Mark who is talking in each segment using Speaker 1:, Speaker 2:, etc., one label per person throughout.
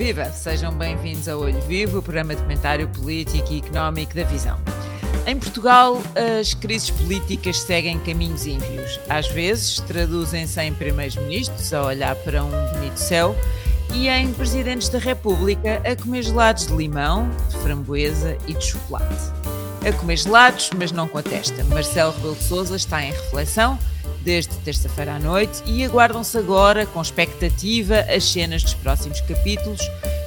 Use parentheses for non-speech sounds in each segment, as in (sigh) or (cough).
Speaker 1: Viva! Sejam bem-vindos ao Olho Vivo, o programa de comentário político e económico da Visão. Em Portugal, as crises políticas seguem caminhos ímpios. Às vezes, traduzem-se em primeiros ministros a olhar para um bonito céu e em presidentes da República a comer gelados de limão, de framboesa e de chocolate. A comer gelados, mas não com a testa. Marcelo Rebelo de Sousa está em reflexão desde terça-feira à noite e aguardam-se agora, com expectativa, as cenas dos próximos capítulos,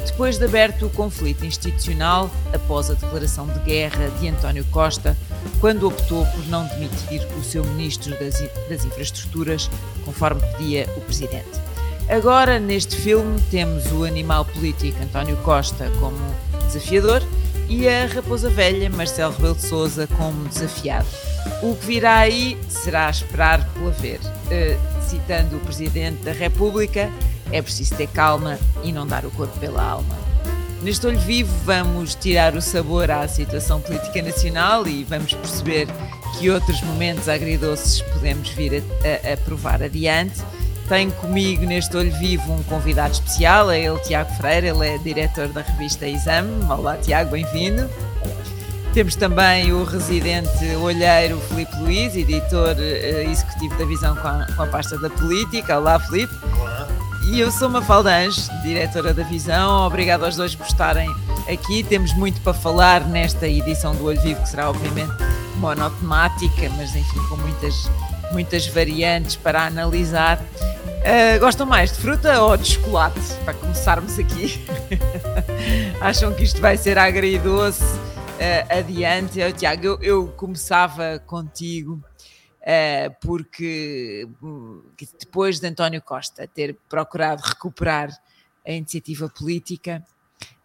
Speaker 1: depois de aberto o conflito institucional após a declaração de guerra de António Costa, quando optou por não demitir o seu ministro das, das Infraestruturas, conforme pedia o presidente. Agora, neste filme, temos o animal político António Costa como desafiador e a raposa velha Marcelo Rebelo de Sousa como desafiado. O que virá aí será esperar pela ver. Uh, citando o Presidente da República, é preciso ter calma e não dar o corpo pela alma. Neste olho vivo vamos tirar o sabor à situação política nacional e vamos perceber que outros momentos agridoces podemos vir a, a, a provar adiante. Tenho comigo neste olho vivo um convidado especial, é ele Tiago Freire, ele é diretor da revista Exame. Olá Tiago, bem-vindo. Temos também o residente olheiro Filipe Luiz, editor uh, executivo da Visão com a, com a, pasta da política. Olá, Filipe. Olá. E eu sou Mafalda Anjos, diretora da Visão. Obrigado aos dois por estarem aqui. Temos muito para falar nesta edição do Olho Vivo, que será obviamente monotemática, mas enfim, com muitas, muitas variantes para analisar. Uh, gostam mais de fruta ou de chocolate? Para começarmos aqui. (laughs) Acham que isto vai ser agridoce? Uh, adiante. Tiago, eu, eu, começava contigo uh, porque depois de António Costa ter procurado recuperar a iniciativa política,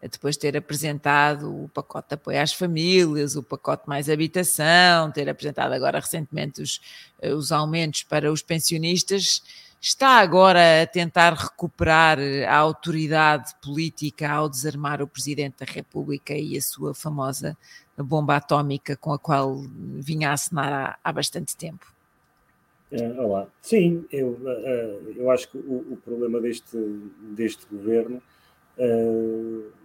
Speaker 1: depois de ter apresentado o pacote de apoio às famílias, o pacote mais habitação, ter apresentado agora recentemente os, eh, os aumentos para os pensionistas, está agora a tentar recuperar a autoridade política ao desarmar o Presidente da República e a sua famosa bomba atómica com a qual vinha a assinar há, há bastante tempo.
Speaker 2: É, olá. Sim, eu, eh, eu acho que o, o problema deste, deste governo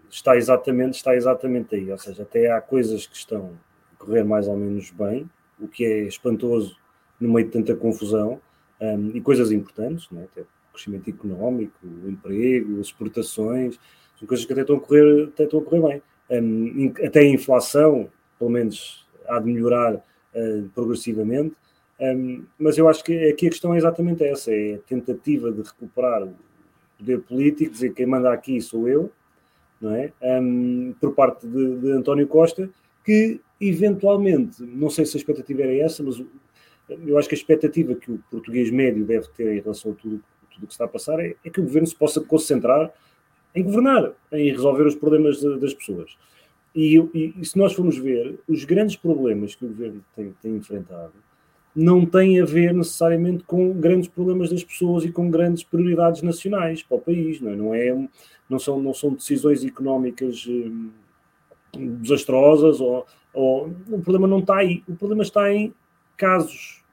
Speaker 2: está, exatamente, está exatamente aí. Ou seja, até há coisas que estão a correr mais ou menos bem, o que é espantoso no meio de tanta confusão um, e coisas importantes, né? até o crescimento económico, o emprego, as exportações, são coisas que até estão a correr, até estão a correr bem. Um, até a inflação, pelo menos, há de melhorar uh, progressivamente, um, mas eu acho que aqui a questão é exatamente essa: é a tentativa de recuperar o poder político, dizer quem manda aqui sou eu, não é? Um, por parte de, de, António Costa, que eventualmente, não sei se a expectativa era essa, mas eu acho que a expectativa que o português médio deve ter em relação a tudo o que está a passar é, é, que o governo se possa concentrar em governar, em resolver os problemas de, das pessoas. E, e, e, se nós formos ver, os grandes problemas que o governo tem, tem, enfrentado não têm a ver necessariamente com grandes problemas das pessoas e com grandes prioridades nacionais para o país, não é? Não, é, não, são, não são decisões económicas hum, desastrosas, ou, ou, o problema não está aí. O problema está em casos,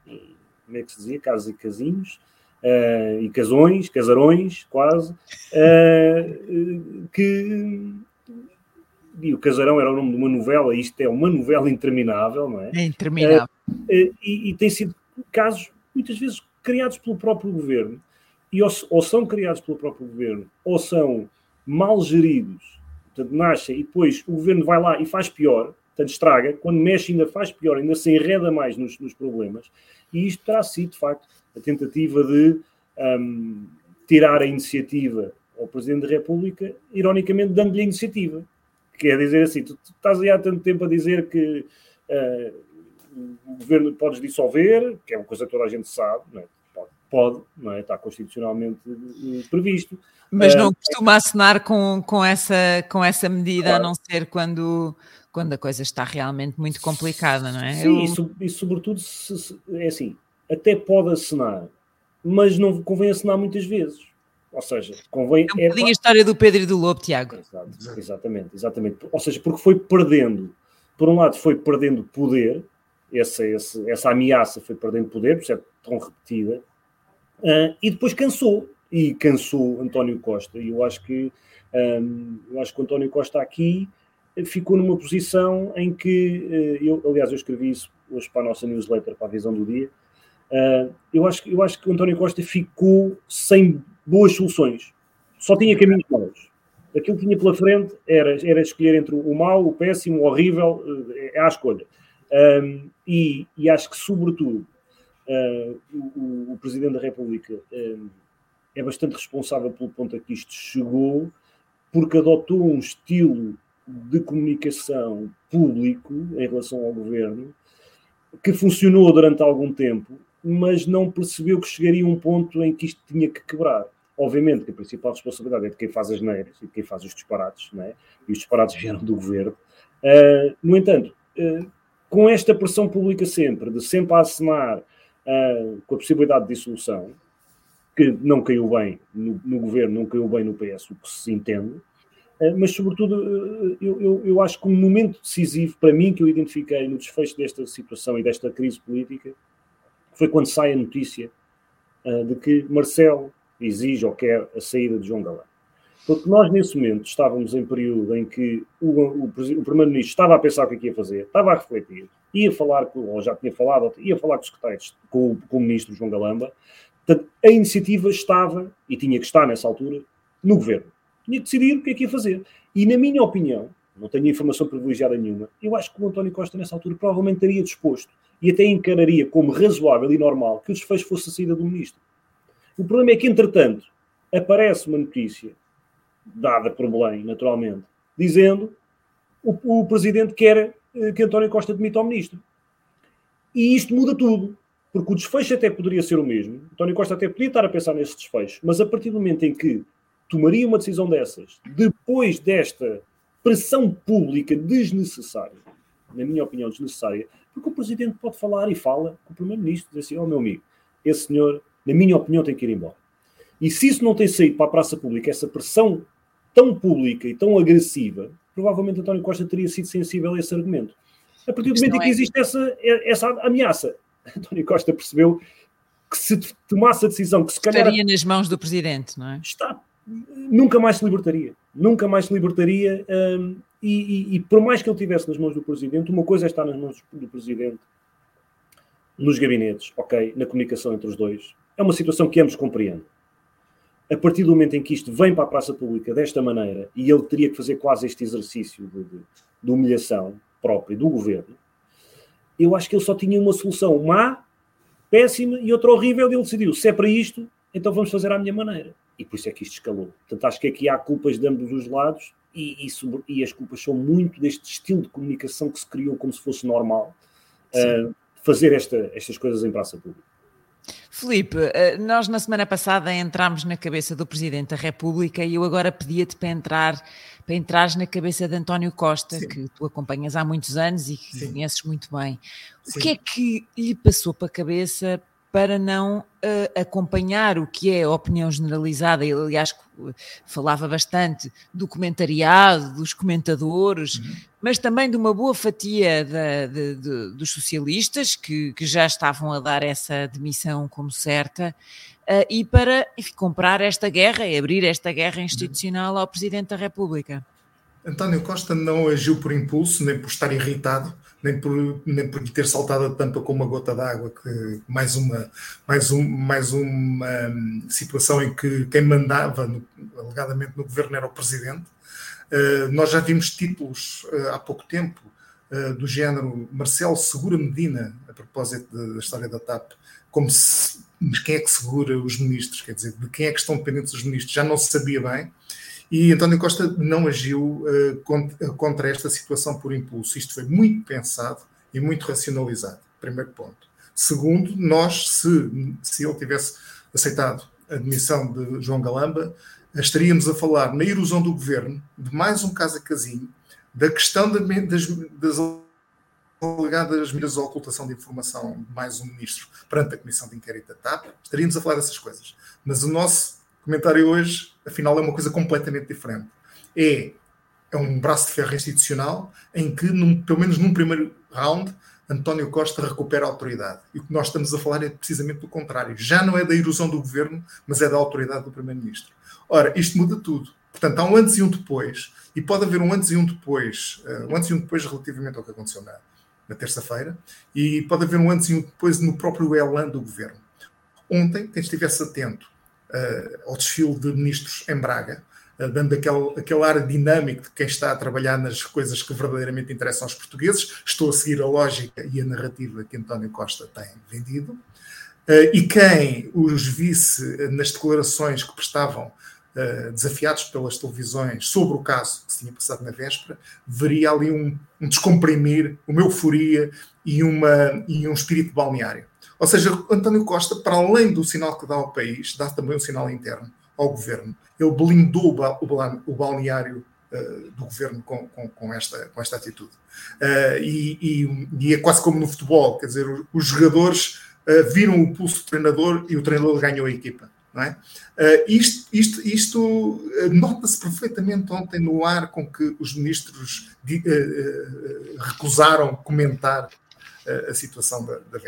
Speaker 2: como é que se dizia? Casos e casinhos, uh, e casões, casarões, quase, uh, que. E o Casarão era o nome de uma novela, isto é uma novela interminável, não é?
Speaker 1: É interminável.
Speaker 2: Uh, e, e tem sido casos, muitas vezes, criados pelo próprio governo, e ou, ou são criados pelo próprio governo, ou são mal geridos, portanto, nascem e depois o governo vai lá e faz pior, portanto, estraga, quando mexe ainda faz pior, ainda se enreda mais nos, nos problemas, e isto terá sido, de facto, a tentativa de um, tirar a iniciativa ao Presidente da República, ironicamente dando-lhe a iniciativa. Quer dizer assim, tu, tu, estás aí há tanto tempo a dizer que uh, o governo podes dissolver, que é uma coisa que toda a gente sabe, não é? pode, não é? está constitucionalmente eh, previsto.
Speaker 1: Mas não uh, costuma assinar com, com, essa, com essa medida, claro. a não ser quando quando a coisa está realmente muito complicada, não é?
Speaker 2: Sim, Eu... e, e, sobretudo se, se, é assim, até pode assinar, mas não convém assinar muitas vezes. Ou seja, convém.
Speaker 1: É um é, a história do Pedro e do Lobo, Tiago.
Speaker 2: Exato, exatamente, exatamente. Ou seja, porque foi perdendo, por um lado, foi perdendo poder, essa, essa, essa ameaça foi perdendo poder, por isso é tão repetida, uh, e depois cansou. e cansou António Costa. E eu acho que um, eu acho que o António Costa aqui ficou numa posição em que uh, eu, aliás, eu escrevi isso hoje para a nossa newsletter, para a visão do dia. Eu, acho, eu acho que o António Costa ficou sem boas soluções, só tinha caminhos maus. Aquilo que tinha pela frente era, era escolher entre o mau, o péssimo, o horrível, é a escolha. E, e, acho que, sobretudo, o, o, Presidente da República é bastante responsável pelo ponto a que isto chegou, porque adotou um estilo de comunicação público em relação ao governo que funcionou durante algum tempo, mas não percebeu que chegaria um ponto em que isto tinha que quebrar. Obviamente que a principal responsabilidade é de quem faz as neiras e de quem faz os disparates, né? e os disparates vieram do governo. Uh, no entanto, uh, com esta pressão pública sempre, de sempre a acenar uh, com a possibilidade de dissolução, que não caiu bem no, no, governo, não caiu bem no PS, o que se entende, mas sobretudo uh, eu, eu, eu, acho que um momento decisivo para mim que eu identifiquei no desfecho desta situação e desta crise política foi quando sai a notícia de que Marcelo exige ou quer a saída de João Galão. Porque nós, nesse momento, estávamos em período em que o, o, o Primeiro-Ministro estava a pensar o que, é que ia fazer, estava a refletir, ia falar, com, ou já tinha falado, ia falar com os secretários, com, com o Ministro João Galamba. Portanto, a iniciativa estava, e tinha que estar nessa altura, no Governo. Tinha que decidir o que é que ia fazer. E, na minha opinião, não tenho informação privilegiada nenhuma, eu acho que o António Costa, nessa altura, provavelmente estaria disposto e até encararia como razoável e normal que o desfecho fosse a saída do Ministro. O problema é que, entretanto, aparece uma notícia dada por Belém, naturalmente, dizendo o, o presidente quer eh, que António Costa demita ao ministro. E isto muda tudo, porque o desfecho até poderia ser o mesmo. António Costa até podia estar a pensar nesse desfecho, mas a partir do momento em que tomaria uma decisão dessas, depois desta pressão pública desnecessária, na minha opinião, desnecessária, porque o presidente pode falar e fala com o primeiro-ministro, dizer assim: Ó oh, meu amigo, esse senhor, na minha opinião, tem que ir embora. E se isso não tem saído para a praça pública, essa pressão tão pública e tão agressiva, provavelmente António Costa teria sido sensível a esse argumento. A partir do momento em que é existe essa, essa ameaça, (laughs) António Costa percebeu que se tomasse a decisão que se
Speaker 1: calhar... Estaria nas mãos do Presidente, não é?
Speaker 2: Está. Nunca mais se libertaria. Nunca mais se libertaria. Um, e, e, e, por mais que ele estivesse nas mãos do Presidente, uma coisa é estar nas mãos do Presidente nos gabinetes, ok? Na comunicação entre os dois. É uma situação que ambos compreendem a partir do momento em que isto vem para a praça pública desta maneira, e ele teria que fazer quase este exercício de, de, de humilhação própria do governo, eu acho que ele só tinha uma solução má, péssima e outra horrível, ele decidiu, se é para isto, então vamos fazer à minha maneira. E por isso é que isto escalou. Portanto, acho que aqui há culpas de ambos os lados, e, e, sobre, e as culpas são muito deste estilo de comunicação que se criou como se fosse normal, uh, fazer esta, estas coisas em praça pública.
Speaker 1: Filipe, eh, nós na semana passada entramos na cabeça do Presidente da República e eu agora pedia-te para entrar para entrares na cabeça de António Costa, Sim. que tu acompanhas há muitos anos e que Sim. conheces muito bem. O Sim. que é que lhe passou para a cabeça para não uh, acompanhar o que é a opinião generalizada. Ele, aliás, falava bastante do comentariado, dos comentadores, uhum. mas também de uma boa fatia de, de, de, dos socialistas que, que, já estavam a dar essa demissão como certa. Uh, e para enfim, comprar esta guerra e abrir esta guerra institucional ao Presidente da República.
Speaker 3: António Costa não agiu por impulso, nem por estar irritado, nem por, nem por ter saltado a tampa com uma gota d'água, que mais uma, mais, um, mais uma hum, situação em que quem mandava, no, alegadamente, no governo era o presidente. Uh, nós já vimos títulos uh, há pouco tempo uh, do género Marcelo segura Medina, a propósito da história da TAP, como se. Mas quem é que segura os ministros? Quer dizer, de quem é que estão dependentes os ministros? Já não se sabia bem. E António Costa não agiu uh, contra esta situação por impulso. Isto foi muito pensado e muito racionalizado. Primeiro ponto. Segundo, nós, se, se ele tivesse aceitado a admissão de João Galamba, estaríamos a falar na erosão do governo, de mais um caso a casinho, da questão das, das alegadas medidas de ocultação de informação de mais um ministro perante a Comissão de Inquérito da TAP, estaríamos a falar dessas coisas. Mas o nosso comentário hoje, afinal, é uma coisa completamente diferente. É, é um braço de ferro institucional em que, num, pelo menos num primeiro round, António Costa recupera a autoridade. E o que nós estamos a falar é precisamente do contrário. Já não é da erosão do governo, mas é da autoridade do Primeiro-Ministro. Ora, isto muda tudo. Portanto, há um antes e um depois, e pode haver um antes e um depois, uh, um antes e um depois relativamente ao que aconteceu na, na terça-feira, e pode haver um antes e um depois no próprio elan do governo. Ontem, quem estivesse atento ao desfile de ministros em Braga, uh, dando aquele, aquele ar dinâmico de quem está a trabalhar nas coisas que verdadeiramente interessam aos portugueses, estou a seguir a lógica e a narrativa que António Costa tem vendido, uh, e quem os visse nas declarações que prestavam desafiados pelas televisões sobre o caso que se tinha passado na véspera, veria ali um, um descomprimir, uma euforia e, uma, e um espírito balneário. Ou seja, António Costa, para além do sinal que dá ao país, dá também um sinal interno ao governo. Ele blindou o balneário uh, do governo com, com, com, esta, com esta atitude. Uh, e, e, e, é quase como no futebol, quer dizer, os, jogadores viram o pulso do treinador e o treinador ganhou a equipa. Não é? Uh, isto isto, isto uh, nota-se perfeitamente ontem no ar com que os ministros uh, recusaram comentar a situação da, da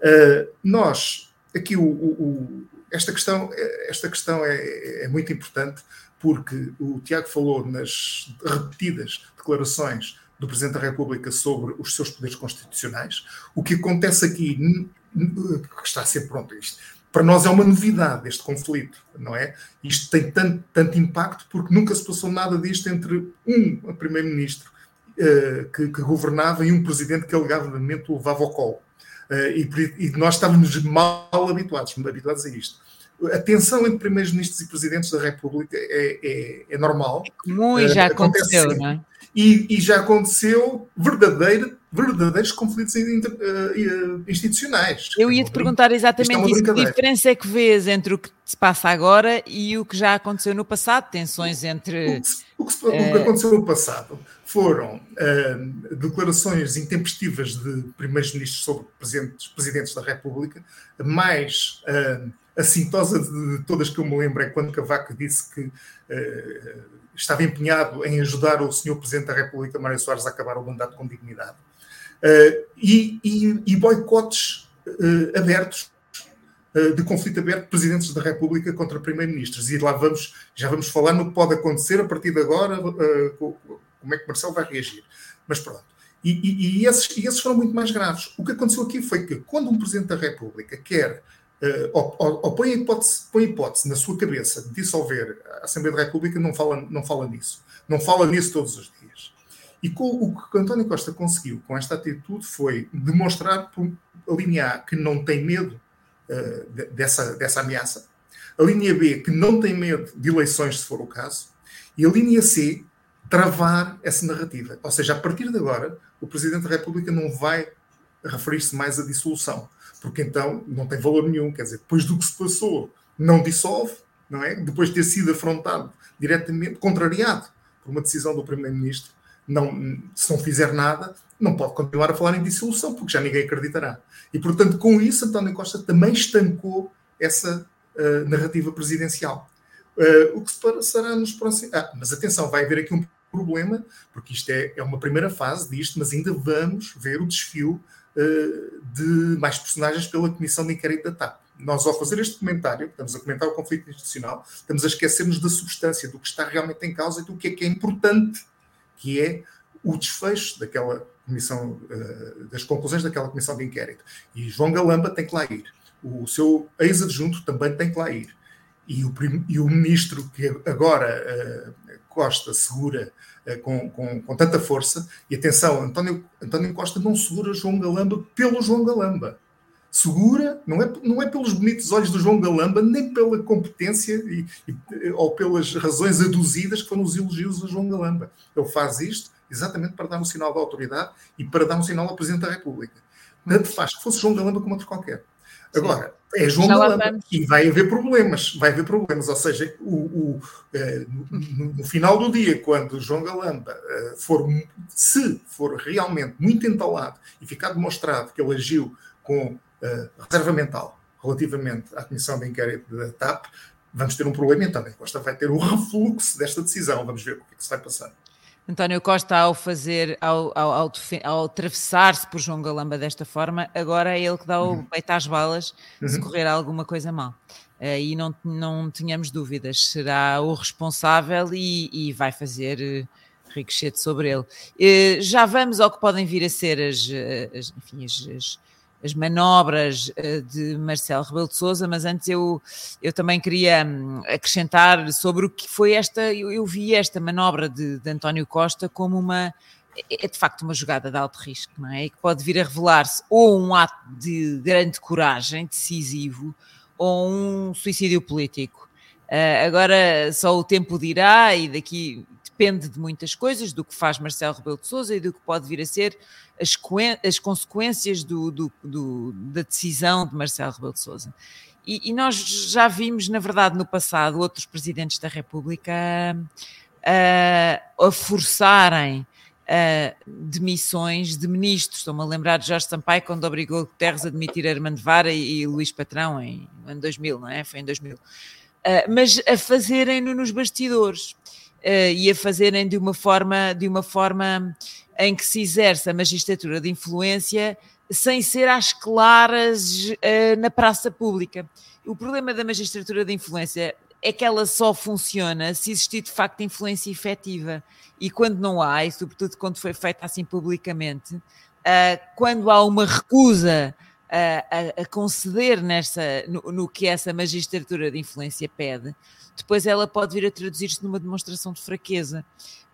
Speaker 3: véspera. nós, aqui, o, o, esta questão, esta questão é, é, muito importante porque o Tiago falou nas repetidas declarações do Presidente da República sobre os seus poderes constitucionais. O que acontece aqui, que está a ser pronto isto, para nós é uma novidade este conflito, não é? Isto tem tanto, tanto impacto porque nunca se passou nada disto entre um primeiro-ministro uh, que, que, governava e um presidente que alegadamente o levava ao colo. Uh, e, e, nós estávamos mal habituados, habituados a isto. A tensão entre primeiros ministros e presidentes da República é, é, é normal.
Speaker 1: Muito já uh, aconteceu, não é?
Speaker 3: E, e, já aconteceu verdadeiro, verdadeiros conflitos uh, institucionais.
Speaker 1: Eu ia te perguntar exatamente isso. Que diferença é que vês entre o que se passa agora e o que já aconteceu no passado? Tensões entre.
Speaker 3: Que, o que, uh... o que aconteceu no passado foram uh, declarações intempestivas de primeiros ministros sobre presidentes, presidentes da República, mais a sintosa de todas que eu me lembro é quando Cavaco disse que estava empenhado em ajudar o senhor Presidente da República, Mário Soares, a acabar o mandato com dignidade. Uh, e, e, e, boicotes uh, abertos, uh, de conflito aberto, presidentes da República contra primeiros-ministros. E lá vamos, já vamos falar no que pode acontecer a partir de agora, como é que Marcelo vai reagir. Mas pronto. E, e, e, esses, e esses foram muito mais graves. O que aconteceu aqui foi que, quando um Presidente da República quer uh, ou, ou, põe, a hipótese, põe a hipótese na sua cabeça de dissolver a Assembleia da República, não fala, não fala nisso. Não fala nisso todos os dias. E com, o que António Costa conseguiu com esta atitude foi demonstrar, por, a linha A, que não tem medo de, dessa, dessa ameaça, a linha B, que não tem medo de eleições, se for o caso, e a linha C, travar essa narrativa. Ou seja, a partir de agora, o Presidente da República não vai referir-se mais à dissolução porque então não tem valor nenhum. Quer dizer, depois do que se passou, não dissolve, não é? Depois de ter sido afrontado diretamente, contrariado por uma decisão do Primeiro-Ministro, não, se não fizer nada, não pode continuar a falar em dissolução, porque já ninguém acreditará. E, portanto, com isso, António Costa também estancou essa uh, narrativa presidencial. Uh, o que se passará nos próximos. Ah, mas atenção, vai haver aqui um problema, porque isto é, é uma primeira fase disto, mas ainda vamos ver o desfile eh, de mais personagens pela Comissão de Inquérito da TAP. Nós, ao fazer este comentário, estamos a comentar o conflito institucional, estamos a esquecermos da substância, do que está realmente em causa e do que é que é importante, que é o desfecho daquela comissão, eh, das conclusões daquela comissão de inquérito. E João Galamba tem que lá ir. O seu ex-adjunto também tem que lá ir. E o, e o ministro que agora uh, Costa segura eh, com, com, com, tanta força. E atenção, António, António Costa não segura João Galamba pelo João Galamba. Segura, não é, não é pelos bonitos olhos do João Galamba, nem pela competência e, e, ou pelas razões aduzidas que foram os elogios do João Galamba. Ele faz isto exatamente para dar um sinal de autoridade e para dar um sinal ao Presidente da República. Tanto faz que fosse João Galamba como outro qualquer. Agora, é João Galamba e vai haver problemas, vai haver problemas. Ou seja, o, o eh, no, no, final do dia, quando João Galamba eh, for, se for realmente muito entalado e ficar demonstrado que ele agiu com uh, reserva mental relativamente à comissão de inquérito da TAP, vamos ter um problema então. Costa vai ter um (laughs) refluxo desta decisão. Vamos ver o que é que se vai passar.
Speaker 1: António Costa, ao fazer, ao, ao, ao, ao atravessar-se por João Galamba desta forma, agora é ele que dá o uhum. peito às balas uhum. se correr alguma coisa mal. Aí uh, não, não tínhamos dúvidas, será o responsável e, e vai fazer uh, ricochete sobre ele. Já vamos ao que podem vir a ser as, as enfim, as, as as manobras eh, de Marcelo Rebelo de Sousa, mas antes eu, eu também queria hum, acrescentar sobre o que foi esta, eu, eu vi esta manobra de, de, António Costa como uma, é, é de facto uma jogada de alto risco, não é? E que pode vir a revelar-se ou um ato de grande coragem, decisivo, ou um suicídio político. Uh, agora só o tempo dirá e daqui depende de muitas coisas, do que faz Marcelo Rebelo de Sousa e do que pode vir a ser as, as consequências do, do, do, da decisão de Marcelo Rebelo de Sousa. E, e, nós já vimos, na verdade, no passado, outros presidentes da República a, a forçarem demissões de ministros. Estou-me a lembrar de Jorge Sampaio quando obrigou Guterres a demitir Armando Vara e, e Luís Patrão em, em 2000, não é? Foi em 2000. Uh, mas a fazerem-no nos bastidores uh, e a fazerem de uma forma, de uma forma em que se exerce a magistratura de influência sem ser às claras uh, na praça pública. O problema da magistratura de influência é que ela só funciona se existir de facto influência efetiva. E quando não há, e sobretudo quando foi feita assim publicamente, uh, quando há uma recusa a, a, conceder nessa, no, no, que essa magistratura de influência pede, depois ela pode vir a traduzir-se numa demonstração de fraqueza,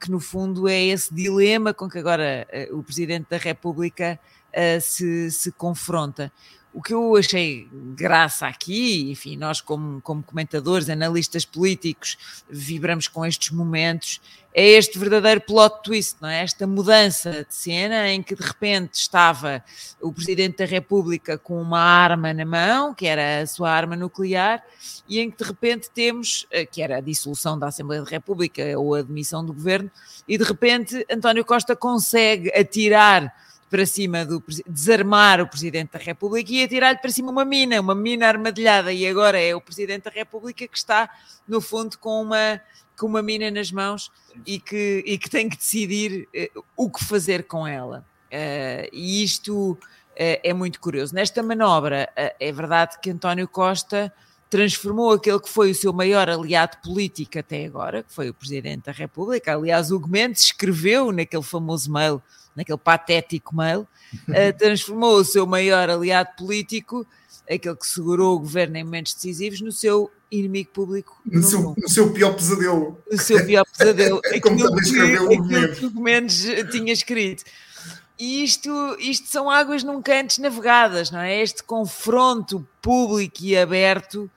Speaker 1: que no fundo é esse dilema com que agora uh, o Presidente da República uh, se, se confronta. O que eu achei graça aqui, enfim, nós como, como comentadores, analistas políticos, vibramos com estes momentos, é este verdadeiro plot twist, não é? Esta mudança de cena em que de repente estava o Presidente da República com uma arma na mão, que era a sua arma nuclear, e em que de repente temos, eh, que era a dissolução da Assembleia da República ou a demissão do governo, e de repente António Costa consegue atirar para cima do desarmar o Presidente da República e atirar-lhe para cima uma mina, uma mina armadilhada, e agora é o Presidente da República que está, no fundo, com uma, com uma mina nas mãos e que, e que tem que decidir uh, o que fazer com ela. Uh, e isto uh, é muito curioso. Nesta manobra, é verdade que António Costa transformou aquele que foi o seu maior aliado político até agora, que foi o Presidente da República. Aliás, o Mendes escreveu naquele famoso mail naquele patético mail, uh, transformou o seu maior aliado político, aquele que segurou o governo em momentos decisivos, no seu inimigo público.
Speaker 3: No, seu, no seu, pior pesadelo.
Speaker 1: No seu pior pesadelo. (laughs) Como também escreveu o que Mendes tinha escrito. E isto, isto são águas nunca antes navegadas, não é? Este confronto público e aberto.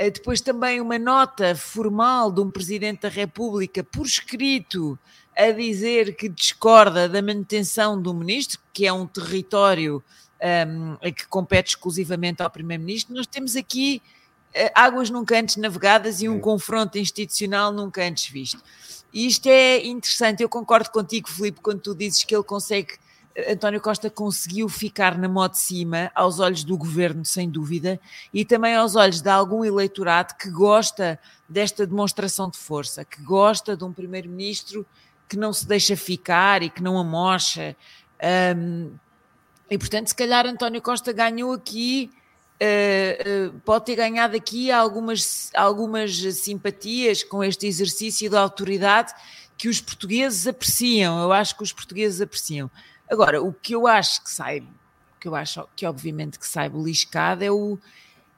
Speaker 1: Eh, depois também uma nota formal de um Presidente da República por escrito a dizer que discorda da manutenção do ministro, que é um território um, que compete exclusivamente ao primeiro-ministro, nós temos aqui uh, águas nunca antes navegadas e um confronto institucional nunca antes visto. E isto é interessante, eu concordo contigo, Filipe, quando tu dizes que ele consegue, António Costa conseguiu ficar na mão de cima, aos olhos do governo, sem dúvida, e também aos olhos de algum eleitorado que gosta desta demonstração de força, que gosta de um primeiro-ministro que não se deixa ficar e que não amocha. Um, e portanto, se calhar António Costa ganhou aqui, uh, uh, pode ter ganhado aqui algumas, algumas simpatias com este exercício de autoridade que os portugueses apreciam. Eu acho que os portugueses apreciam. Agora, o que eu acho que sai, que eu acho que obviamente que sai beliscado é o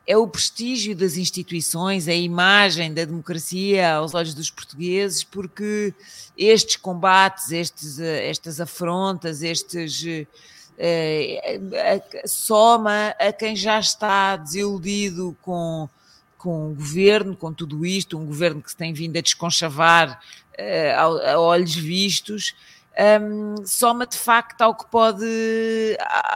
Speaker 1: é o prestígio das instituições, a imagem da democracia aos olhos dos portugueses, porque estes combates, estes, eh, estas afrontas, estes eh, soma a quem já está desiludido com, com o governo, com tudo isto, um governo que se tem vindo a desconchavar eh, a, a olhos vistos. Um, soma de facto ao que pode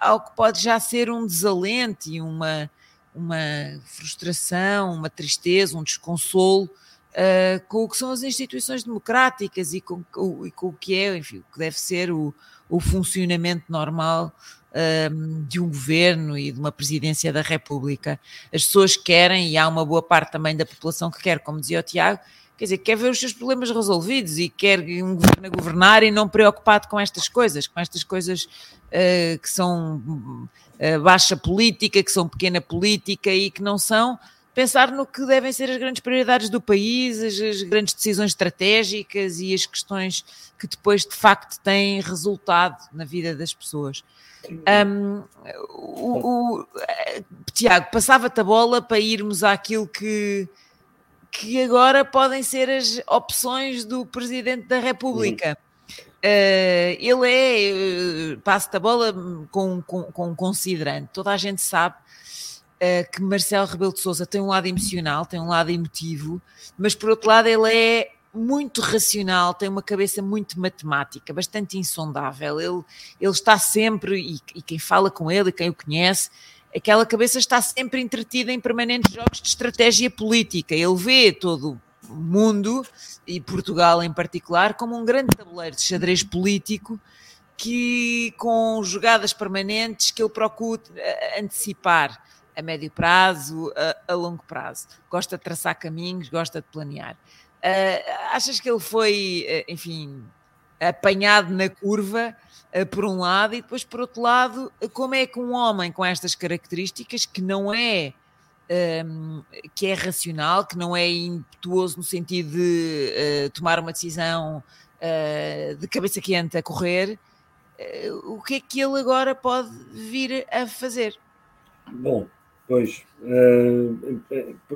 Speaker 1: ao que pode já ser um desalento e uma uma frustração, uma tristeza, um desconsolo uh, com o que são as instituições democráticas e com, com, com o que é, enfim, o que deve ser o, o funcionamento normal de um governo e de uma presidência da República. As pessoas querem, e há uma boa parte também da população que quer, como dizia o Tiago, quer dizer, quer ver os seus problemas resolvidos e quer um governo a governar e não preocupado com estas coisas, com estas coisas uh, que são uh, baixa política, que são pequena política e que não são pensar no que devem ser as grandes prioridades do país, as, as, grandes decisões estratégicas e as questões que depois de facto têm resultado na vida das pessoas. Um, o, o, Tiago, passava-te a bola para irmos àquilo que, que agora podem ser as opções do Presidente da República. Uh, ele é, uh, passo-te a bola com, com, com um considerante, toda a gente sabe uh, que Marcelo Rebelo de Sousa tem um lado emocional, tem um lado emotivo, mas por outro lado ele é muito racional, tem uma cabeça muito matemática, bastante insondável. Ele, ele está sempre, e, e quem fala com ele e quem o conhece, aquela cabeça está sempre entretida em permanentes jogos de estratégia política. Ele vê todo o mundo, e Portugal em particular, como um grande tabuleiro de xadrez político que com jogadas permanentes que ele procura eh, antecipar a médio prazo, a, a longo prazo. Gosta de traçar caminhos, gosta de planear. Uh, achas que ele foi, uh, enfim, apanhado na curva por um lado e depois por outro lado, como é que um homem com estas características que não é um, que é racional, que não é impetuoso no sentido de tomar uma decisão de cabeça quente a correr, o que é que ele agora pode vir a fazer?
Speaker 2: Bom, Pois, uh,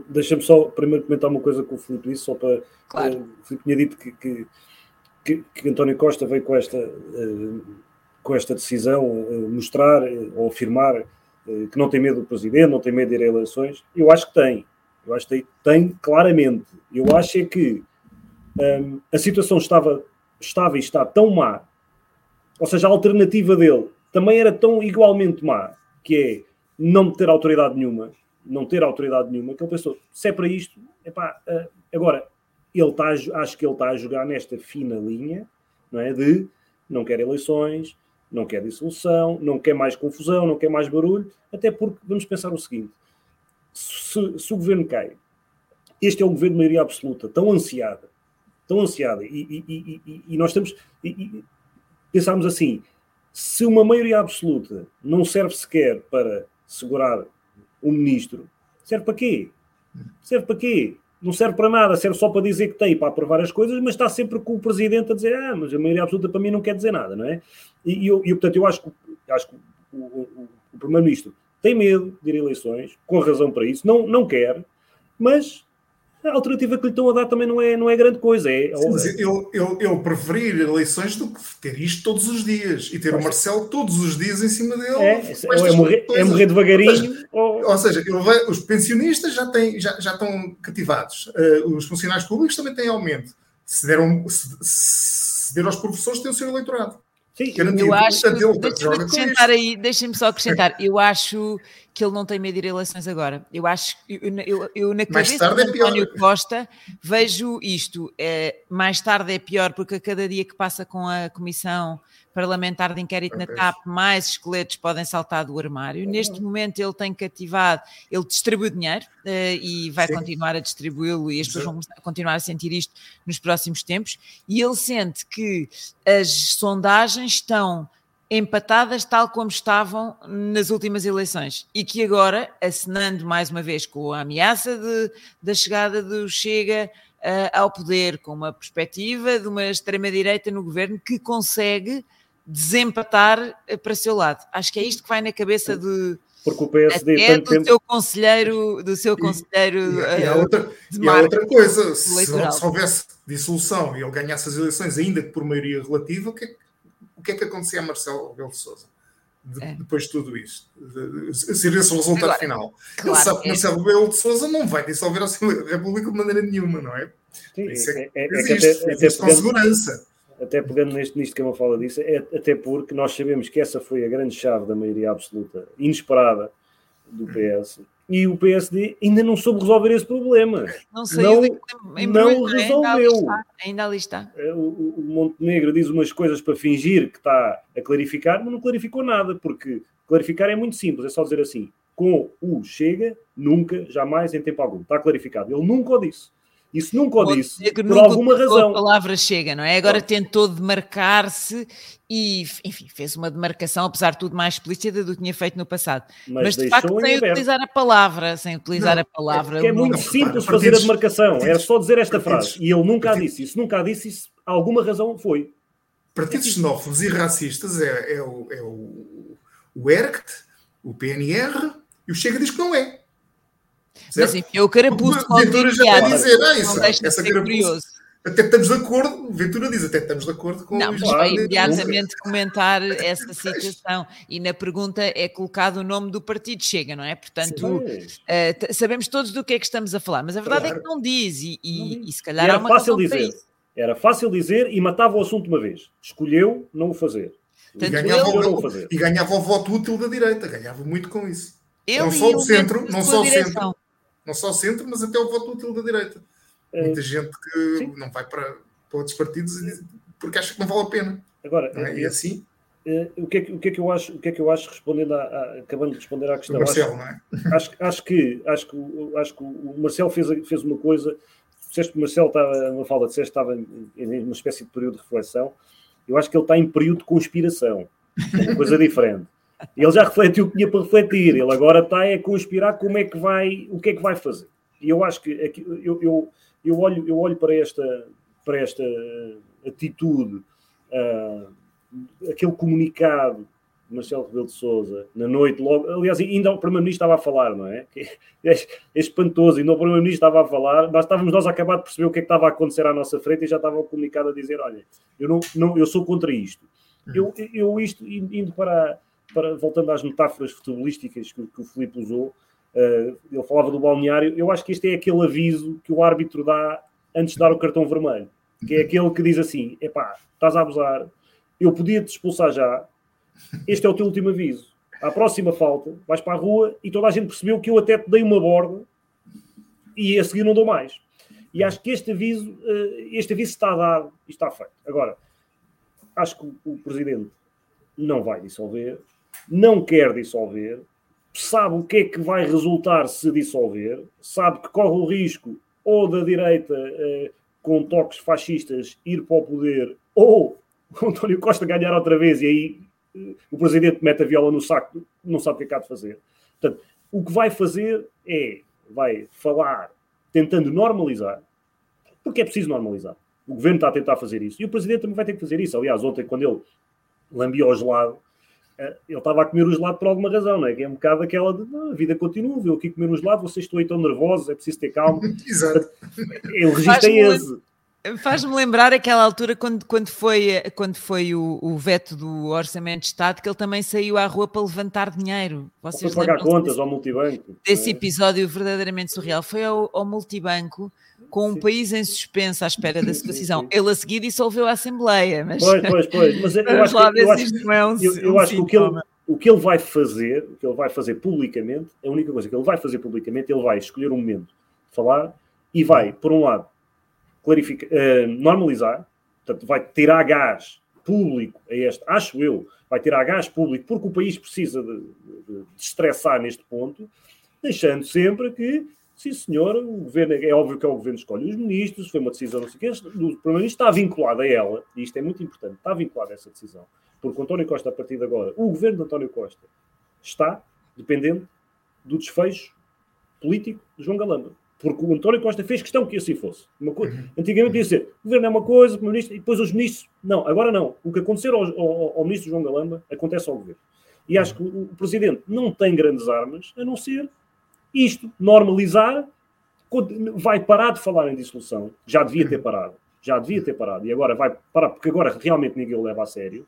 Speaker 2: deixa-me só primeiro comentar uma coisa com o Filipe disse, só para. Claro. Uh, o Filipe tinha dito que, que, que, que, António Costa veio com esta, uh, com esta decisão mostrar ou afirmar que não tem medo do presidente, não tem medo de ir a eleições. Eu acho que tem. Eu acho que tem, tem claramente. Eu acho é que um, a situação estava, estava e está tão má, ou seja, a alternativa dele também era tão igualmente má, que é não ter autoridade nenhuma, não ter autoridade nenhuma, que ele pensou, se é para isto, epá, agora, ele está, acho que ele está a jogar nesta fina linha, não é, de não quer eleições, não quer dissolução, não quer mais confusão, não quer mais barulho, até porque, vamos pensar o seguinte, se, se o governo cai, este é um governo de maioria absoluta, tão ansiada, tão ansiada, e, e, e, e nós temos, e, pensarmos assim, se uma maioria absoluta não serve sequer para segurar o ministro, serve para quê? Serve para quê? Não serve para nada, serve só para dizer que tem, para aprovar as coisas, mas está sempre com o presidente a dizer, ah, mas a maioria absoluta para mim não quer dizer nada, não é? E, eu, e portanto, eu acho que, acho que o, o, o primeiro-ministro tem medo de ir a eleições, com razão para isso, não, não quer, mas a alternativa que lhe estão a dar também não é, não é grande coisa. É,
Speaker 3: Sim, eu, eu, eu preferir eleições do que ter isto todos os dias e ter o Marcelo todos os dias em cima dele.
Speaker 2: É, é, morrer, é morrer devagarinho.
Speaker 3: Ou seja, ou... seja os pensionistas já, têm, já, já estão cativados, uh, os funcionários públicos também têm aumento. Se deram, se, se der aos professores, tem o seu eleitorado.
Speaker 1: Sim, eu acho. Deixa-me acrescentar aí, deixem-me só acrescentar. Eu acho que ele não tem medo de ir a eleições agora. Eu acho, eu, eu, eu na cabeça de é António é Costa vejo isto. É, mais tarde é pior porque a cada dia que passa com a comissão parlamentar de inquérito okay. na TAP, mais esqueletos podem saltar do armário. Uhum. Neste momento ele tem cativado, ele distribui dinheiro uh, e vai Sim. continuar a distribuí-lo e as pessoas vão continuar a sentir isto nos próximos tempos. E ele sente que as sondagens estão empatadas tal como estavam nas últimas eleições e que agora, assinando mais uma vez com a ameaça de, da chegada do Chega uh, ao poder, com uma perspectiva de uma extrema-direita no governo que consegue desempatar eh, para seu lado. Acho que é isto que vai na cabeça de
Speaker 2: porque o PSD
Speaker 1: até do tempo... seu conselheiro do seu conselheiro
Speaker 3: e, e, há outra, e há outra coisa se, se, houvesse dissolução e ele ganhasse as eleições ainda que por maioria relativa o que é, o que, é que acontecia a Marcelo Rebelo de Sousa de, é. depois de tudo isto ser esse o resultado Agora, final claro, ele sabe que é. Marcelo Rebelo de Sousa não vai dissolver a República de maneira nenhuma não é?
Speaker 2: Sim, isso é, é, é, existe, é até, existe com segurança até pegando neste, nisto que eu fala disso, é até porque nós sabemos que essa foi a grande chave da maioria absoluta, inesperada do PS, e o PSD ainda não soube resolver esse problema.
Speaker 1: Não saiu
Speaker 2: não, não resolveu.
Speaker 1: Ainda ali está.
Speaker 2: É, o, o Montenegro diz umas coisas para fingir que está a clarificar, mas não clarificou nada, porque clarificar é muito simples, é só dizer assim, com o Chega, nunca, jamais, em tempo algum. Está clarificado. Ele nunca o disse. Isso nunca o disse, por nunca alguma razão.
Speaker 1: A palavra chega, não é? Agora tentou demarcar-se e, enfim, fez uma demarcação, apesar de tudo, mais explícita do que tinha feito no passado. Mas, Mas de facto, sem utilizar a palavra, sem utilizar não, a palavra.
Speaker 2: É, é muito simples fazer a demarcação, era só dizer esta frase. E ele nunca a disse. Isso nunca a disse, isso, alguma razão foi.
Speaker 3: Partidos xenófobos e racistas é, é, o, é o, o ERCT, o PNR e o Chega diz que não é.
Speaker 1: Certo? Mas enfim, o carapuço
Speaker 3: Ventura já está a dizer, ah, isso, essa carapuço, até estamos de acordo, Ventura diz, até estamos de acordo com
Speaker 1: Não, mas vai imediatamente (laughs) comentar essa situação e na pergunta é colocado o nome do partido Chega, não é? Portanto, uh, sabemos todos do que é que estamos a falar, mas a verdade claro. é que não diz e, e, e se calhar
Speaker 2: e era fácil dizer. Era fácil dizer e matava o assunto uma vez. Escolheu não o fazer.
Speaker 3: E ganhava, o, fazer. e ganhava o voto útil da direita, ganhava muito com isso. Ele não só o centro, não só o centro, não só o centro, mas até o voto útil da direita. É. Muita gente que Sim. não vai para, para outros partidos porque acha que não vale a pena.
Speaker 2: Agora, é? e assim. É, o que, é que, o, que é que eu acho, o que é que eu acho, respondendo a, a acabando de responder à questão,
Speaker 3: Marcelo,
Speaker 2: acho, é? acho, acho, que, acho, que, acho que o Marcelo fez, fez uma coisa, disseste que o Marcelo estava, uma fala, disseste que estava em, em uma espécie de período de reflexão, eu acho que ele está em período de conspiração, é uma coisa diferente. Ele já refletiu o que tinha para refletir, ele agora está a conspirar como é que vai, o que é que vai fazer. E eu acho que eu, eu, eu, olho, eu olho para esta, para esta atitude, uh, aquele comunicado de Marcelo Rebelo de Souza, na noite, logo, aliás, ainda o Primeiro-Ministro estava a falar, não é? (laughs) É, é espantoso, ainda o Primeiro-Ministro estava a falar, nós estávamos nós a acabar de perceber o que é que estava a acontecer à nossa frente e já estava o comunicado a dizer, olha, eu, não, não, eu sou contra isto. Eu, eu isto, indo para para, voltando às metáforas futebolísticas que, que o Filipe usou, uh, ele falava do balneário, eu acho que este é aquele aviso que o árbitro dá antes de dar o cartão vermelho, que é aquele que diz assim, epá, estás a abusar, eu podia te expulsar já, este é o teu último aviso. À próxima falta, vais para a rua e toda a gente percebeu que eu até te dei uma borda e a seguir não dou mais. E acho que este aviso, uh, este aviso está dado e está feito. Agora, acho que o Presidente não vai dissolver, não quer dissolver, sabe o que é que vai resultar se dissolver, sabe que corre o risco ou da direita eh, com toques fascistas ir para o poder ou (laughs) António Costa ganhar outra vez e aí eh, o presidente mete a viola no saco, não sabe o que é que há de fazer. Portanto, o que vai fazer é, vai falar tentando normalizar, porque é preciso normalizar. O governo está a tentar fazer isso e o presidente também vai ter que fazer isso. Aliás, ontem, quando ele lambia o gelado, ele estava a comer o gelado por alguma razão, não é? Que é um bocado aquela de a vida continua, eu aqui comer um gelado, vocês estão aí tão nervosos, é preciso ter calma. (laughs)
Speaker 3: Exato.
Speaker 2: O registro é esse.
Speaker 1: Faz-me lembrar aquela altura quando, quando foi, quando foi o, o, veto do Orçamento de Estado, que ele também saiu à rua para levantar dinheiro.
Speaker 2: Vocês para pagar contas desse, ao multibanco.
Speaker 1: Desse é? episódio verdadeiramente surreal. Foi ao, ao multibanco com um país em suspenso à espera da decisão. Ele a seguir dissolveu a Assembleia. Mas...
Speaker 2: Pois, pois, pois. Mas eu acho, que, eu acho, é um, eu, eu um acho que o que, ele, o que ele vai fazer, o que ele vai fazer publicamente, a única coisa que ele vai fazer publicamente, ele vai escolher um momento de falar e vai, por um lado, clarificar, uh, normalizar, portanto, vai tirar gás público a este, acho eu, vai tirar gás público porque o país precisa de, de, de estressar neste ponto, deixando sempre que Sim, senhor, o governo, é óbvio que é o governo que escolhe os ministros, foi uma decisão, não sei o quê, o Primeiro-Ministro está vinculado a ela, e isto é muito importante, está vinculado a essa decisão, porque António Costa, a partir de agora, o governo de António Costa está dependente do desfecho político de João Galamba. Porque o António Costa fez questão que assim fosse. Coisa, uhum. antigamente ia ser, o governo é uma coisa, o ministro, e depois os ministros. Não, agora não. O que acontecer ao, ao, ao ministro João Galamba acontece ao governo. E acho que o, o presidente não tem grandes armas a não ser isto, normalizar, vai parar de falar em dissolução. Já devia ter parado. Já devia ter parado. E agora vai parar, porque agora realmente ninguém o leva a sério.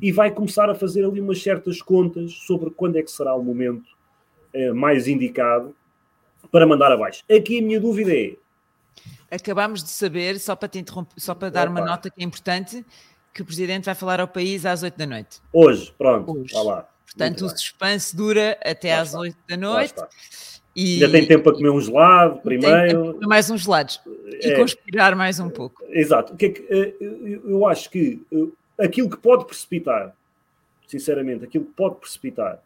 Speaker 2: E vai começar a fazer ali umas certas contas sobre quando é que será o momento eh, mais indicado para mandar abaixo. Aqui a minha dúvida é.
Speaker 1: Acabámos de saber, só para te interromper, só para dar Opa. uma nota que é importante, que o Presidente vai falar ao país às 8 da noite.
Speaker 2: Hoje, pronto, Hoje. lá.
Speaker 1: Portanto, o suspense dura até às 8 da noite.
Speaker 2: E, Ainda tem tempo para comer um gelado primeiro.
Speaker 1: mais uns gelados e é, conspirar mais um pouco.
Speaker 2: Exato. O que é que, eh, eu acho que eh, aquilo que pode precipitar, sinceramente, aquilo que pode precipitar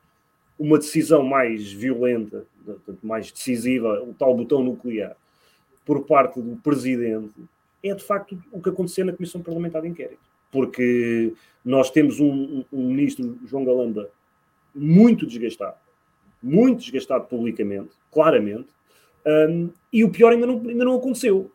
Speaker 2: uma decisão mais violenta, mais decisiva, o tal botão nuclear, por parte do Presidente é de facto o que aconteceu na Comissão Parlamentar de Inquérito. Porque nós temos um, um ministro, João Galamba, muito desgastado, muito desgastado publicamente, claramente, um, e o pior ainda não, ainda não aconteceu.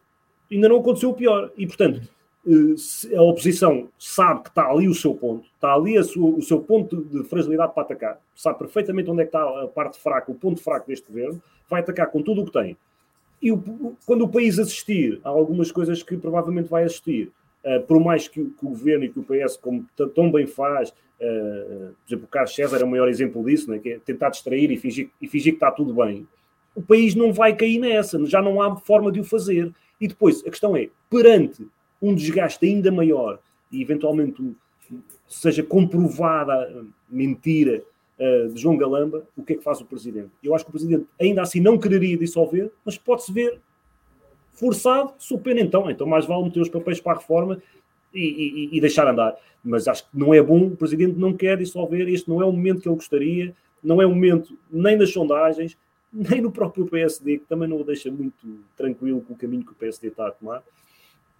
Speaker 2: Ainda não aconteceu o pior. E, portanto, eh, a oposição sabe que está ali o seu ponto, está ali sua, o seu ponto de fragilidade para atacar, sabe perfeitamente onde é que está a parte fraca, o ponto fraco deste governo, vai atacar com tudo o que tem. E o, quando o país assistir a algumas coisas que provavelmente vai assistir, uh, por mais que, que, o governo e que o PS, como tão bem faz, uh, por exemplo, o Carlos César é o maior exemplo disso, né, que é tentar distrair e fingir, e fingir que está tudo bem o país não vai cair nessa, já não há forma de o fazer. E depois, a questão é, perante um desgaste ainda maior e eventualmente seja comprovada mentira uh, de João Galamba, o que é que faz o Presidente? Eu acho que o Presidente ainda assim não quereria dissolver, mas pode-se ver forçado, sou pena então, então mais vale meter os papéis para a reforma e, e, e, deixar andar. Mas acho que não é bom, o Presidente não quer dissolver, este não é o momento que ele gostaria, não é o momento nem das sondagens, nem no próprio PSD, que também não o deixa muito tranquilo com o caminho que o PSD está a tomar.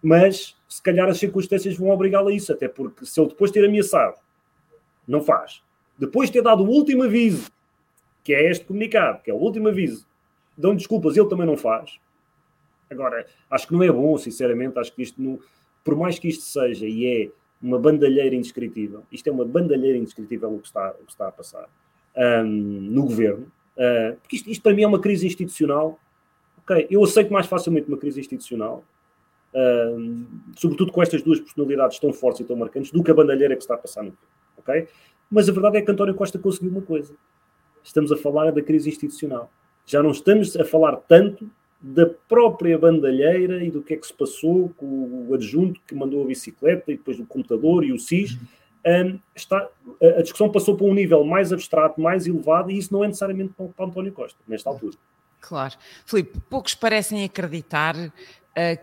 Speaker 2: Mas se calhar as circunstâncias vão obrigá-lo a isso, até porque se ele depois ter ameaçado, não faz. Depois de ter dado o último aviso, que é este comunicado, que é o último aviso, dão desculpas, ele também não faz. Agora, acho que não é bom, sinceramente, acho que isto não, por mais que isto seja e é uma bandalheira indescritível, isto é uma bandalheira indescritível o que está, o que está a passar um, no governo, Uh, porque isto, isto, para mim é uma crise institucional. Ok, eu aceito mais facilmente uma crise institucional, uh, sobretudo com estas duas personalidades tão fortes e tão marcantes, do que a bandalheira que está a passar no Ok? Mas a verdade é que António Costa conseguiu uma coisa. Estamos a falar da crise institucional. Já não estamos a falar tanto da própria bandalheira e do que é que se passou com o adjunto que mandou a bicicleta e depois o computador e o SIS. Uhum um, está, a discussão passou para um nível mais abstrato, mais elevado, e isso não é necessariamente para, para António Costa, nesta altura.
Speaker 1: Claro. Filipe, poucos parecem acreditar uh,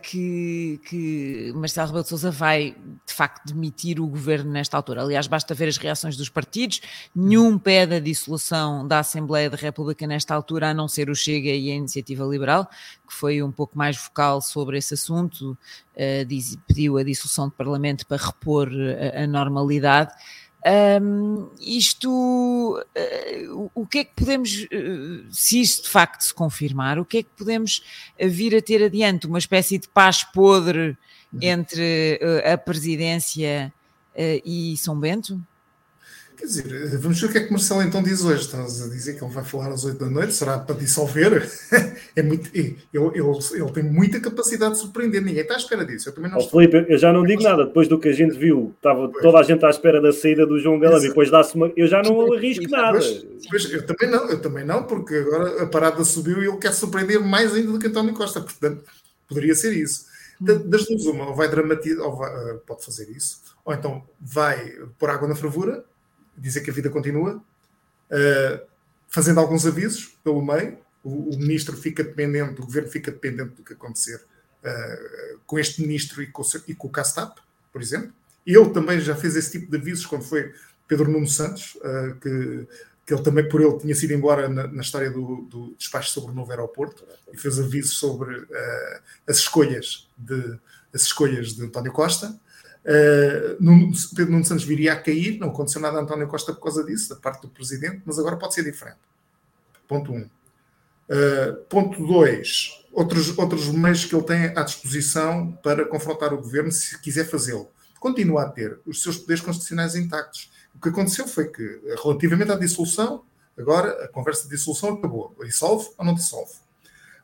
Speaker 1: que, que Marcelo Rebelo de Sousa vai, de facto, demitir o governo nesta altura. Aliás, basta ver as reações dos partidos. Nenhum pede a dissolução da Assembleia da República nesta altura, a não ser o Chega e a Iniciativa Liberal, que foi um pouco mais vocal sobre esse assunto, uh, diz, pediu a dissolução do Parlamento para repor a, a normalidade. Um, isto, uh, o que é que podemos, uh, se isto de facto se confirmar, o que é que podemos vir a ter adiante? Uma espécie de paz podre uhum. entre uh, a presidência e São Bento?
Speaker 3: Quer dizer, vamos ver o que é que Marcelo então diz hoje. Estás a dizer que ele vai falar às 8 da noite, será para dissolver? (laughs) é muito, ele, ele, ele, tem muita capacidade de surpreender, ninguém está à espera disso. Eu também não
Speaker 2: oh, Felipe, eu já não digo nada, depois do que a gente viu, estava pois. toda a gente à espera da saída do João Galamba e depois dá-se uma. Eu já não arrisco nada.
Speaker 3: Pois, eu também não, eu também não, porque agora a parada subiu e ele quer surpreender mais ainda do que António Costa, portanto, poderia ser isso. Das duas, uma, ou vai dramatizar, ou vai, uh, pode fazer isso, ou então vai pôr água na fervura dizer que a vida continua, uh, fazendo alguns avisos pelo meio. O, o, ministro fica dependente, o governo fica dependente do que acontecer uh, com este ministro e com, e com o CASTAP, por exemplo. Ele também já fez esse tipo de avisos quando foi Pedro Nuno Santos, uh, que, que ele também, por ele, tinha sido embora na, na história do, do, despacho sobre o novo aeroporto e fez avisos sobre as escolhas de as escolhas de António Costa. Uh, Pedro Nuno Santos viria a cair, não aconteceu nada a António Costa por causa disso, da parte do presidente, mas agora pode ser diferente. Ponto 1. Um. Uh, ponto 2. Outros, outros meios que ele tem à disposição para confrontar o governo, se quiser fazê-lo. Continua a ter os seus poderes constitucionais intactos. O que aconteceu foi que, relativamente à dissolução, agora a conversa de dissolução acabou. Dissolve ou não dissolve?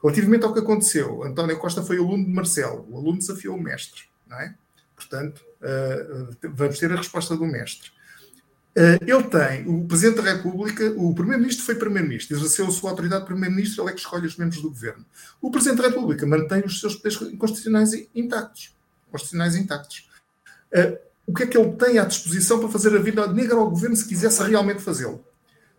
Speaker 3: Relativamente ao que aconteceu, António Costa foi aluno de Marcelo, o aluno desafiou o mestre, não é? Portanto, uh, vamos ter a resposta do mestre. Uh, ele tem, o Presidente da República, o Primeiro-Ministro foi Primeiro-Ministro, exerceu a sua autoridade de Primeiro-Ministro, ele é que escolhe os membros do Governo. O Presidente da República mantém os seus poderes constitucionais intactos. Constitucionais intactos. Uh, o que é que ele tem à disposição para fazer a vida negra ao Governo se quisesse realmente fazê-lo?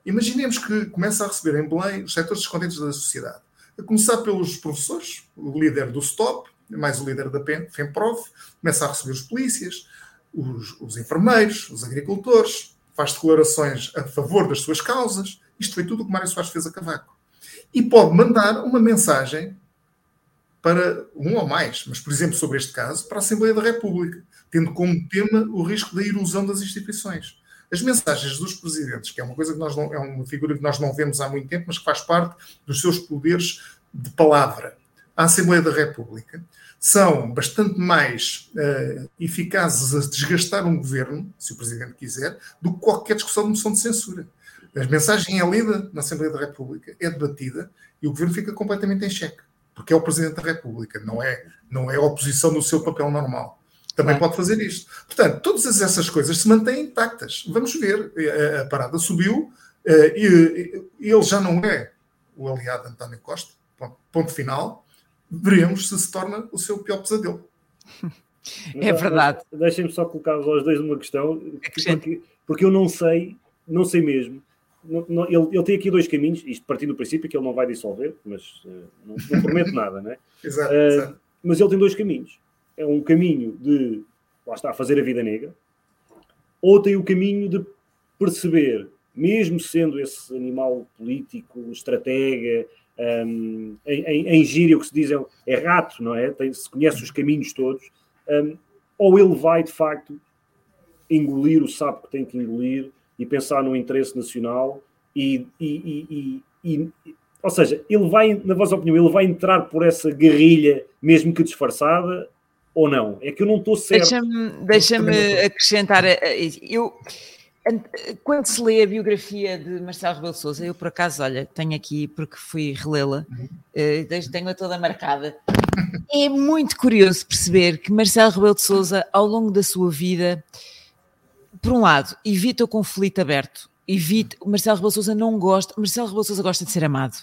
Speaker 3: Imaginemos que começa a receber em Belém os setores descontentes da sociedade. A começar pelos professores, o líder do STOP, mais o líder da FEMPROV, começa a receber os polícias, os, os enfermeiros, os agricultores, faz declarações a favor das suas causas. Isto foi tudo o que Mário Soares fez a Cavaco. E pode mandar uma mensagem para um ou mais, mas por exemplo, sobre este caso, para a Assembleia da República, tendo como tema o risco da erosão das instituições. As mensagens dos presidentes, que é uma coisa que nós não, é uma figura que nós não vemos há muito tempo, mas que faz parte dos seus poderes de palavra, à Assembleia da República, são bastante mais uh, eficazes a desgastar um governo, se o presidente quiser, do que qualquer discussão de moção de censura. A mensagem é lida na Assembleia da República, é debatida e o governo fica completamente em xeque, porque é o presidente da República, não é, não é a oposição no seu papel normal. Também pode fazer isto. Portanto, todas essas coisas se mantêm intactas. Vamos ver. A parada subiu eh, e ele já não é o aliado de António Costa. Ponto final. Veremos se se torna o seu pior pesadelo.
Speaker 1: É verdade.
Speaker 2: Deixem-me só colocar aos dois uma questão, porque, porque eu não sei, não sei mesmo. Não, não, ele, ele, tem aqui dois caminhos, isto partindo do princípio que ele não vai dissolver, mas uh, não, não prometo (laughs) nada, né?
Speaker 3: exato, uh, exato.
Speaker 2: Mas ele tem dois caminhos é um caminho de, lá está, fazer a vida negra, ou tem o caminho de perceber, mesmo sendo esse animal político, estratega, um, em, em, gíria o que se diz é, é rato, não é? Tem, se conhece os caminhos todos, um, ou ele vai de facto engolir o sapo que tem que engolir e pensar no interesse nacional e, e, e, e ou seja, ele vai, na vossa opinião, ele vai entrar por essa guerrilha, mesmo que disfarçada, ou não? É que eu não estou certo.
Speaker 1: Deixa-me deixa acrescentar. Eu, quando se lê a biografia de Marcelo Rebelo Souza, eu por acaso, olha, tenho aqui porque fui relê-la. Eh, tenho-a toda marcada. É muito curioso perceber que Marcelo Rebelo de Souza, ao longo da sua vida, por um lado, evita o conflito aberto, evita. Marcelo Rebelo de Souza não gosta. Marcelo Rebelo de Souza gosta de ser amado.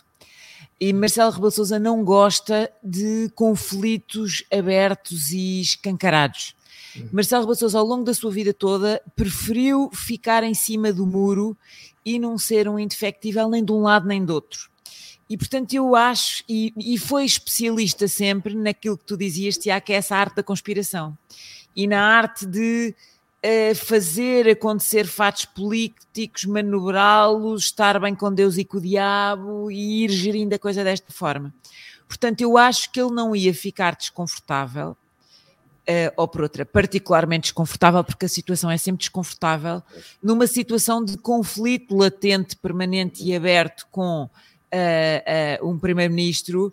Speaker 1: E Marcelo Rebelo Sousa não gosta de conflitos abertos e escancarados. Uhum. Marcelo Sousa, ao longo da sua vida toda, preferiu ficar em cima do muro e não ser um indefectível nem de um lado nem do outro. E portanto eu acho, e, e foi especialista sempre naquilo que tu dizias, Tiago, que é essa arte da conspiração. E na arte de fazer acontecer fatos políticos, manobrá-los, estar bem com Deus e com o diabo e ir gerindo a coisa desta forma. Portanto, eu acho que ele não ia ficar desconfortável, uh, ou por outra, particularmente desconfortável, porque a situação é sempre desconfortável, numa situação de conflito latente, permanente e aberto com uh, uh, um primeiro-ministro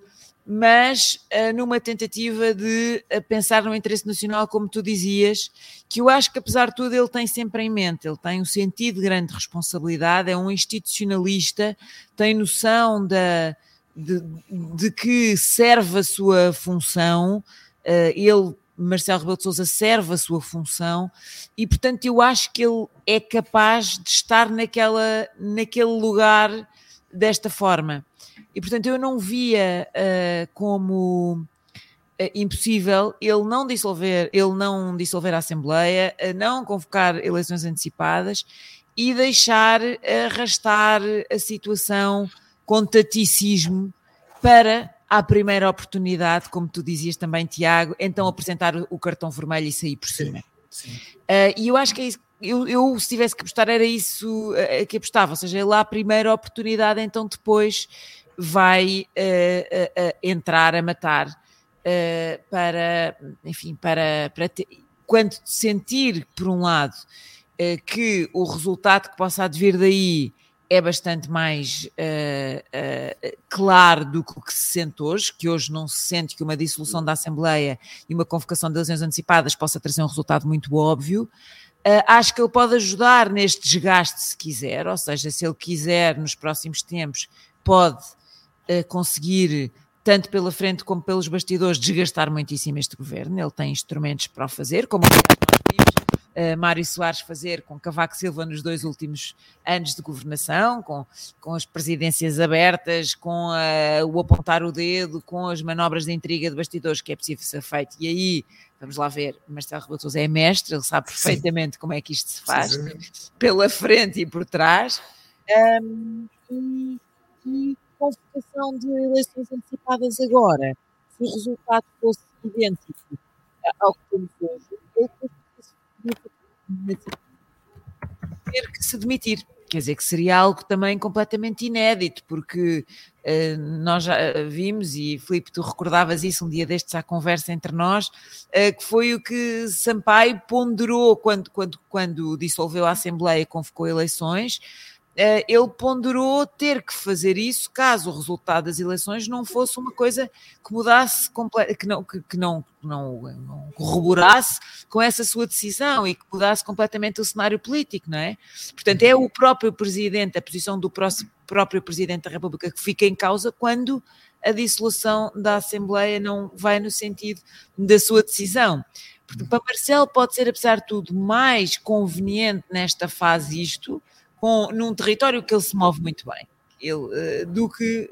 Speaker 1: mas numa tentativa de pensar no interesse nacional, como tu dizias, que eu acho que apesar de tudo ele tem sempre em mente, ele tem um sentido de grande responsabilidade, é um institucionalista, tem noção da, de, de que serve a sua função, ele, Marcelo Rebelo de Sousa, serve a sua função, e portanto eu acho que ele é capaz de estar naquela, naquele lugar desta forma. E portanto eu não via uh, como uh, impossível ele não dissolver, ele não dissolver a Assembleia, uh, não convocar eleições antecipadas e deixar arrastar a situação com taticismo para à primeira oportunidade, como tu dizias também, Tiago, então apresentar o cartão vermelho e sair por cima. Sim, sim. Uh, e eu acho que é isso. Eu, eu, se tivesse que apostar, era isso uh, que apostava, ou seja, lá a primeira oportunidade, então depois vai uh, uh, entrar a matar para, enfim, para, para ter, quando sentir, por um lado, que o resultado que possa advir daí é bastante mais claro do que o que se sente hoje, que hoje não se sente que uma dissolução da Assembleia e uma convocação de eleições antecipadas possa trazer um resultado muito óbvio. Uh, acho que ele pode ajudar neste desgaste se quiser, ou seja, se ele quiser nos próximos tempos, pode conseguir, tanto pela frente como pelos bastidores, desgastar muitíssimo este governo. Ele tem instrumentos para o fazer, como uh, Mário Soares fazer com Cavaco Silva nos dois últimos anos de governação, com, com as presidências abertas, com uh, o apontar o dedo, com as manobras de intriga de bastidores que é possível ser feito. E aí, vamos lá ver, Marcelo Rebelo Sousa é mestre, ele sabe perfeitamente Sim. como é que isto se faz, pela frente e por trás. Um, e, e convocação de eleições antecipadas agora, se o resultado fosse idêntico ao que temos hoje, ter que se demitir. Quer dizer que seria algo também completamente inédito, porque uh, nós já vimos, e Filipe, tu recordavas isso um dia destes à conversa entre nós, uh, que foi o que Sampaio ponderou quando, quando, quando dissolveu a Assembleia e convocou eleições, eh, ele ponderou ter que fazer isso caso o resultado das eleições não fosse uma coisa que mudasse, que não, que, que não, não, não, corroborasse com essa sua decisão e que mudasse completamente o cenário político, não é? Portanto, é o próprio Presidente, a posição do próprio Presidente da República que fica em causa quando a dissolução da Assembleia não vai no sentido da sua decisão. Porque para Marcelo pode ser, apesar de tudo, mais conveniente nesta fase isto, com, num território que ele se move muito bem, ele, uh, do que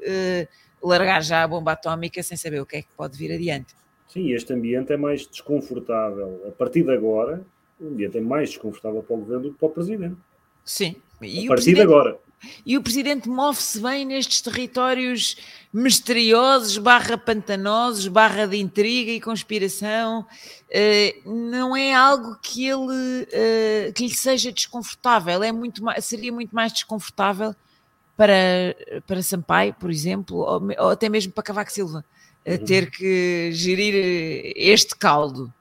Speaker 1: uh, largar já a bomba atómica sem saber o que é que pode vir adiante.
Speaker 2: Sim, este ambiente é mais desconfortável. A partir de agora, o ambiente é mais desconfortável para o governo do que para o presidente.
Speaker 1: Sim.
Speaker 2: E a partir de agora.
Speaker 1: E o presidente move-se bem nestes territórios misteriosos, barra pantanosos, barra de intriga e conspiração. Uh, não é algo que ele uh, que lhe seja desconfortável. É muito mais, seria muito mais desconfortável para, para Sampaio, por exemplo, ou, ou até mesmo para Cavaco Silva, uh, ter que gerir este caldo.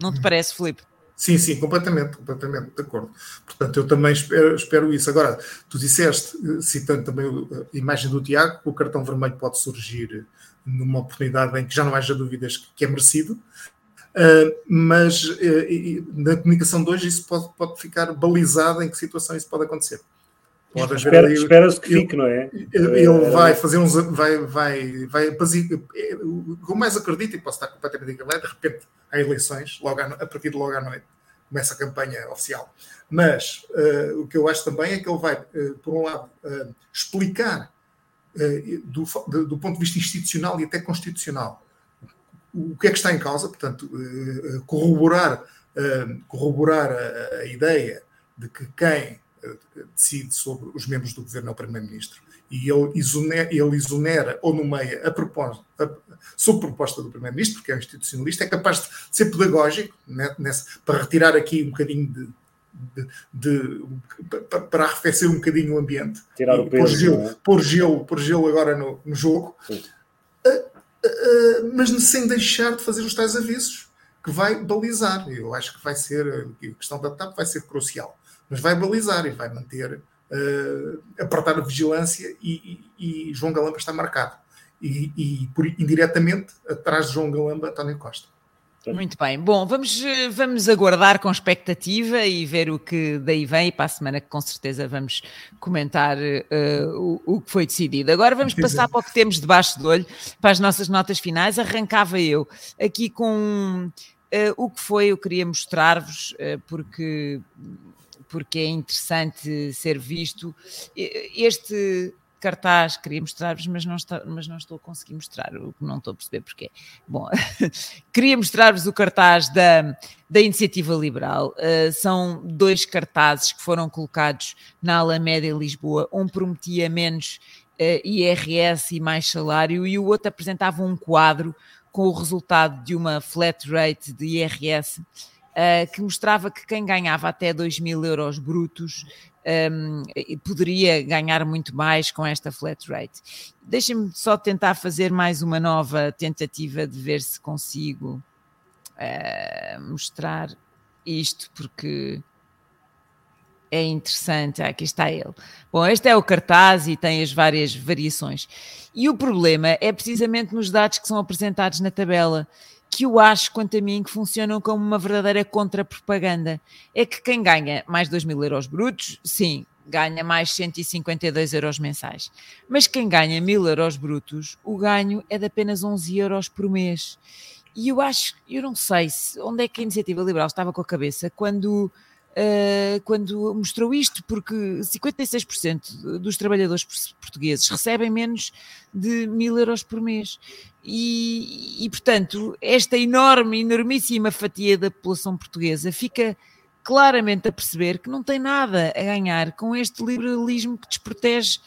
Speaker 1: Não te uhum. parece, Filipe?
Speaker 3: Sim, sim, completamente, completamente, de acordo. Portanto, eu também espero, espero isso. Agora, tu disseste, eh, citando também a imagem do Tiago, o cartão vermelho pode surgir numa oportunidade em que já não haja dúvidas que é merecido, uh, mas uh, na comunicação de hoje isso pode, pode ficar balizado em que situação isso pode acontecer.
Speaker 2: Pode Espera, Espera-se que fique, não é?
Speaker 3: Ele é. vai fazer uns. Vai, vai, vai, o que eu mais acredito, e posso estar completamente enganado, de repente há eleições, logo a partir de logo à noite, começa a campanha oficial. Mas uh, o que eu acho também é que ele vai, uh, por um lado, uh, explicar do, do, ponto de vista institucional e até constitucional o que é que está em causa, portanto, corroborar, corroborar a, a ideia de que quem decide sobre os membros do governo é o Primeiro-Ministro. E ele exonera, ele exonera ou nomeia a proposta, a, sob proposta do Primeiro-Ministro, porque é um institucionalista, é capaz de ser pedagógico né, nesse, para retirar aqui um bocadinho de, de, de, para arrefecer um bocadinho o ambiente.
Speaker 2: Tirar o peso.
Speaker 3: Pôr gelo, é? pôr gelo, pôr gelo agora no, no jogo. Uh, uh, uh, mas sem deixar de fazer os tais avisos que vai balizar. Eu acho que vai ser, a questão da TAP vai ser crucial mas vai balizar e vai manter, uh, apertar a vigilância e, e, e, João Galamba está marcado. E, e por, indiretamente, atrás de João Galamba, António Costa.
Speaker 1: Muito bem. Bom, vamos, vamos aguardar com expectativa e ver o que daí vem e para a semana que com certeza vamos comentar uh, o, o, que foi decidido. Agora vamos passar para o que temos debaixo do olho, para as nossas notas finais. Arrancava eu aqui com uh, o que foi, eu queria mostrar-vos, uh, porque porque é interessante ser visto. Este cartaz queria mostrar-vos, mas, não mas não estou a conseguir mostrar, o que não estou a perceber porque. Bom, (laughs) queria mostrar-vos o cartaz da, da Iniciativa Liberal. Uh, são dois cartazes que foram colocados na Alameda em Lisboa. Um prometia menos uh, IRS e mais salário, e o outro apresentava um quadro com o resultado de uma flat rate de IRS uh, que mostrava que quem ganhava até 2 mil euros brutos um, poderia ganhar muito mais com esta flat rate. Deixem-me só tentar fazer mais uma nova tentativa de ver se consigo uh, mostrar isto, porque é interessante. Ah, aqui está ele. Bom, este é o cartaz e tem as várias variações. E o problema é precisamente nos dados que são apresentados na tabela que eu acho, quanto a mim, que funcionam como uma verdadeira contra-propaganda. É que quem ganha mais 2 mil euros brutos, sim, ganha mais 152 euros mensais. Mas quem ganha mil euros brutos, o ganho é de apenas 11 euros por mês. E eu acho, eu não sei se, onde é que a Iniciativa Liberal estava com a cabeça quando uh, quando mostrou isto, porque 56% dos trabalhadores portugueses recebem menos de mil euros por mês. E, e, portanto, esta enorme, enormíssima fatia da população portuguesa fica claramente a perceber que não tem nada a ganhar com este liberalismo que desprotege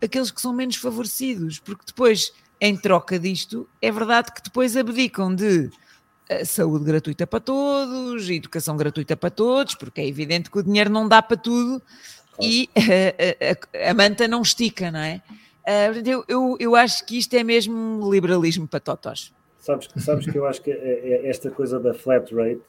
Speaker 1: aqueles que são menos favorecidos, porque depois, em troca disto, é verdade que depois abdicam de saúde gratuita para todos, educação gratuita para todos, porque é evidente que o dinheiro não dá para tudo, e a, a, a, manta não estica, não é? Uh, eu, eu, eu acho que isto é mesmo liberalismo para totós.
Speaker 2: Sabes, sabes que eu acho que esta coisa da flat rate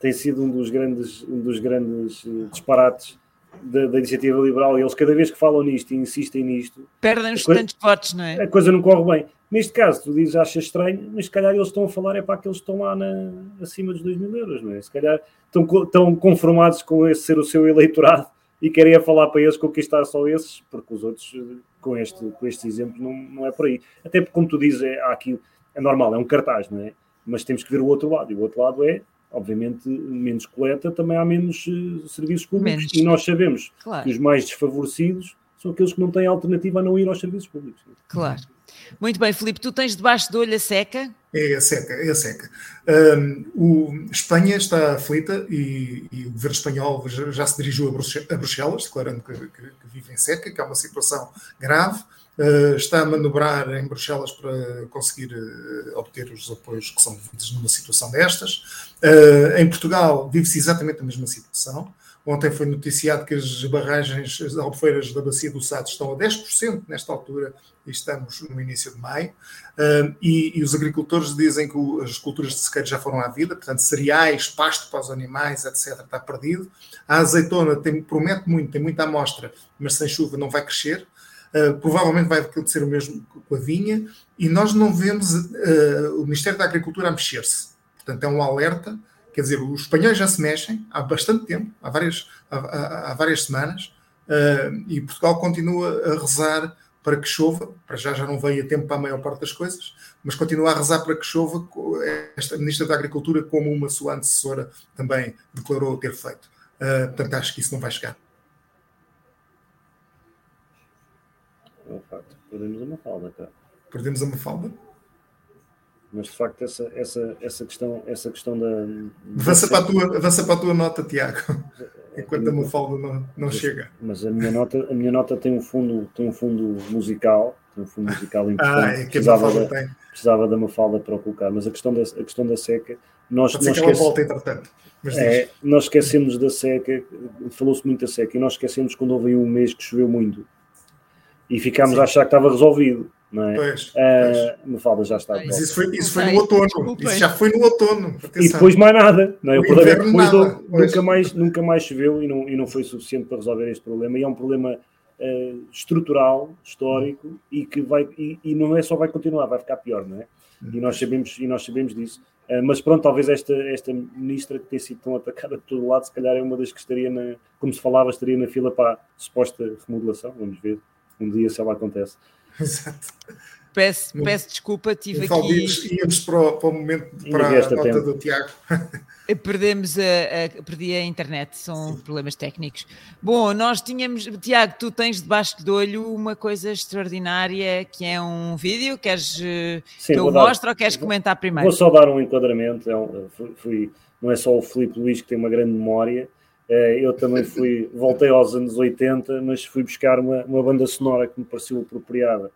Speaker 2: tem sido um dos grandes, um dos grandes eh, disparates da, da, iniciativa liberal e eles cada vez que falam nisto e insistem nisto
Speaker 1: perdem-nos tantos votos, não é?
Speaker 2: A coisa não corre bem. Neste caso, tu dizes, achas estranho, mas se calhar eles estão a falar é para aqueles que estão lá na, acima dos 2 mil euros, não é? Se calhar estão, estão conformados com esse ser o seu eleitorado (laughs) e querem a falar para eles conquistar só esses, porque os outros, com, este, com estes exemplos, não, não é por aí. Até porque, como tu dizes, é, há aqui, é normal, é um cartaz, não é? Mas temos que ver o outro lado, e o outro lado é obviamente, menos coleta, também há menos uh, serviços públicos. Menos. E nós sabemos claro. que os mais desfavorecidos são aqueles que não têm alternativa a não ir aos serviços públicos.
Speaker 1: Claro. Muito bem, Filipe, tu tens debaixo do olho a seca?
Speaker 3: É a seca, é a seca. Um, o, Espanha está aflita e, e, o governo espanhol já, se dirigiu a, Bruxelas, declarando que, que, que, vive em seca, que é uma situação grave. Uh, está a manobrar em Bruxelas para conseguir uh, obter os apoios que são devidos numa situação destas. Uh, em Portugal vive-se exatamente a mesma situação. Ontem foi noticiado que as barragens, as albufeiras da Bacia do Sado estão a 10% nesta altura e estamos no início de maio. E, e, os agricultores dizem que as culturas de sequeiro já foram à vida, portanto, cereais, pasto para os animais, etc., está perdido. A azeitona tem, promete muito, tem muita amostra, mas sem chuva não vai crescer. Uh, provavelmente vai acontecer o mesmo com a vinha, e nós não vemos uh, o Ministério da Agricultura a mexer-se. Portanto, é um alerta Quer dizer, os espanhóis já se mexem há bastante tempo, há várias, há, há várias semanas, uh, e Portugal continua a rezar para que chova. Para já já não veio a tempo para a maior parte das coisas, mas continua a rezar para que chova. Esta Ministra da Agricultura, como uma sua antecessora, também declarou ter feito. Portanto, acho que isso não vai chegar.
Speaker 2: É um facto. Perdemos uma falda, cara.
Speaker 3: Perdemos uma falda?
Speaker 2: Mas de facto essa, essa, essa, questão, essa questão da.
Speaker 3: Avança, para a tua, avança para a tua nota, Tiago, (laughs) enquanto a Mafalda não, não
Speaker 2: mas,
Speaker 3: chega.
Speaker 2: Mas a minha nota, a minha nota tem, um fundo, tem um fundo musical, tem um fundo musical importante. (laughs) ah, é que precisava, da, tem. precisava da Mafalda para o colocar, mas a questão da, a questão da seca. Nós,
Speaker 3: Pode nós que esquece... volta entretanto.
Speaker 2: É, nós esquecemos da seca, falou-se muito da seca, e nós esquecemos quando houve um mês que choveu muito e ficámos Sim. a achar que estava resolvido não é? Pois, uh, Mafalda já está.
Speaker 3: Mas isso foi, isso foi no outono. Isso já foi no outono.
Speaker 2: Atenção. E depois mais nada. Não é? O, problema é que depois nada, nunca, mais, nunca mais choveu e não, e não foi suficiente para resolver este problema. E é um problema uh, estrutural, histórico, e que vai e, e, não é só vai continuar, vai ficar pior, não é? E nós sabemos, e nós sabemos disso. Uh, mas pronto, talvez esta, esta ministra que tem sido tão atacada de todo lado, se calhar é uma das que estaria na, como se falava, estaria na fila para a suposta remodelação. Vamos ver um dia se ela acontece. (laughs)
Speaker 3: Exato.
Speaker 1: Peço, peço desculpa, tive aqui.
Speaker 3: Íamos, íamos para, o, para o momento para a nota tempo. do Tiago. (laughs)
Speaker 1: Perdemos a, a, perdi a internet, são Sim. problemas técnicos. Bom, nós tínhamos, Tiago, tu tens debaixo do olho uma coisa extraordinária que é um vídeo. Queres eh, Sim, que eu mostre ou queres comentar primeiro?
Speaker 2: Vou só dar um enquadramento. É um, fui, não é só o Filipe Luís que tem uma grande memória. Eh, eu também fui, voltei aos anos 80, mas fui buscar uma, uma banda sonora que me pareceu apropriada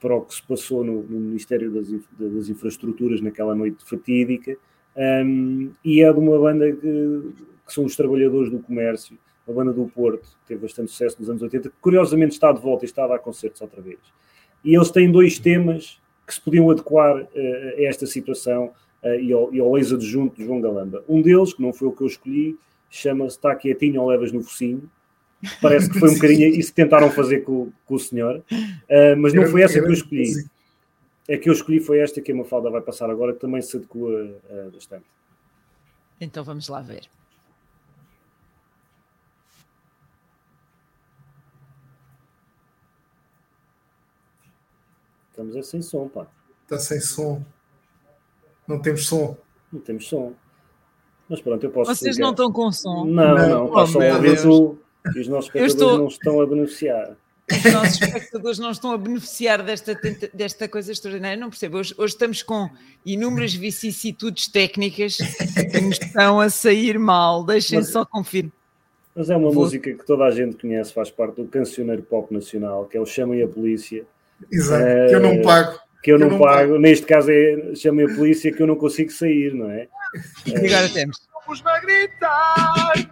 Speaker 2: para o que se passou no, no Ministério das, das, Infraestruturas naquela noite fatídica, um, e é de uma banda que, que, são os Trabalhadores do Comércio, a banda do Porto, que teve bastante sucesso nos anos 80, que curiosamente está de volta e está a dar concertos outra vez. E eles têm dois temas que se podiam adequar uh, a esta situação uh, e, ao, e ao ex-adjunto de João Galamba. Um deles, que não foi o que eu escolhi, chama-se Está Quietinho ou Levas no Focinho, Parece que foi um (laughs) bocadinho isso que tentaram fazer com, com o senhor, uh, mas não foi essa que eu escolhi. A que eu escolhi foi esta que a Mafalda vai passar agora, que também se adequa uh, bastante.
Speaker 1: Então vamos lá ver.
Speaker 2: Estamos é sem som, pá.
Speaker 3: Está sem som. Não temos som.
Speaker 2: Não temos som. Mas pronto, eu posso.
Speaker 1: Vocês explicar. não estão com som.
Speaker 2: Não, não, não. Oh, só e os nossos espectadores estou... não estão a beneficiar.
Speaker 1: Os nossos espectadores não estão a beneficiar desta, desta coisa extraordinária. Não percebo. Hoje, hoje estamos com inúmeras vicissitudes técnicas que nos estão a sair mal. Deixem só confirmar.
Speaker 2: Mas é uma Vou... música que toda a gente conhece, faz parte do cancioneiro pop nacional, que é o Chamem a Polícia.
Speaker 3: Exato, é, que eu não pago.
Speaker 2: Que eu, não, eu não pago. pago. Neste caso é Chamem a Polícia que eu não consigo sair, não é?
Speaker 1: E agora temos.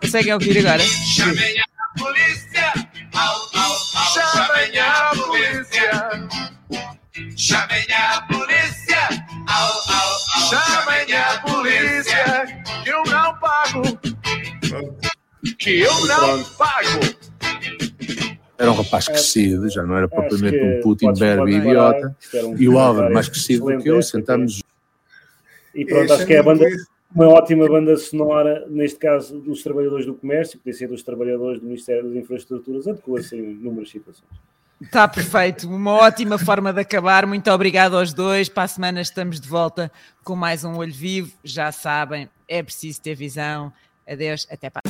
Speaker 1: Conseguem ouvir agora? Chamem a polícia!
Speaker 4: Chamem a polícia. Chamem a polícia. Chamem a polícia. Que eu não pago. Que eu não pago.
Speaker 5: Era um rapaz crescido, já não era propriamente um Putin berbe idiota. Um e o Álvaro, mais crescido do que eu, sentamos.
Speaker 2: E pronto, acho que é a banda, uma ótima banda sonora, neste caso dos trabalhadores do comércio, podia ser dos trabalhadores do Ministério das Infraestruturas, adequa-se em inúmeras situações.
Speaker 1: Está perfeito, uma ótima forma de acabar. Muito obrigado aos dois. Para a semana estamos de volta com mais um olho vivo. Já sabem, é preciso ter visão. Adeus, até para.